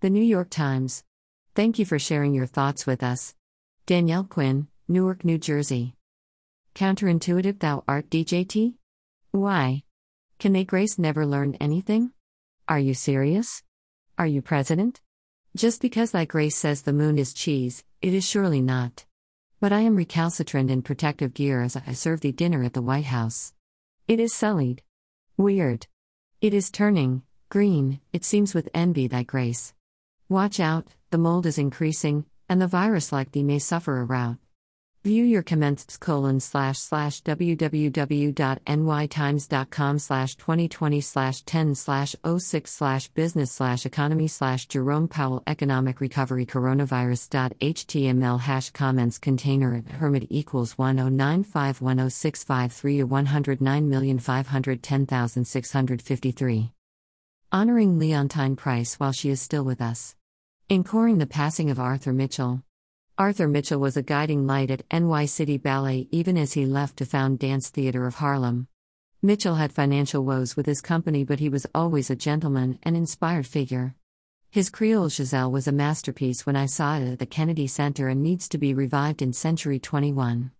The New York Times. Thank you for sharing your thoughts with us. Danielle Quinn, Newark, New Jersey. Counterintuitive thou art, DJT? Why? Can they grace never learn anything? Are you serious? Are you president? Just because thy grace says the moon is cheese, it is surely not. But I am recalcitrant in protective gear as I serve thee dinner at the White House. It is sullied. Weird. It is turning green, it seems with envy, thy grace. Watch out, the mold is increasing, and the virus like thee may suffer a rout. View your commenced colon slash slash www.nytimes.com slash 2020 slash 10 slash 06 slash business slash economy slash Jerome Powell economic recovery coronavirus.html hash comments container at hermit equals 109510653 to 109510653. Honoring Leontyne Price while she is still with us. Encoring the passing of Arthur Mitchell. Arthur Mitchell was a guiding light at NY City Ballet even as he left to found Dance Theater of Harlem. Mitchell had financial woes with his company, but he was always a gentleman and inspired figure. His Creole Giselle was a masterpiece when I saw it at the Kennedy Center and needs to be revived in Century 21.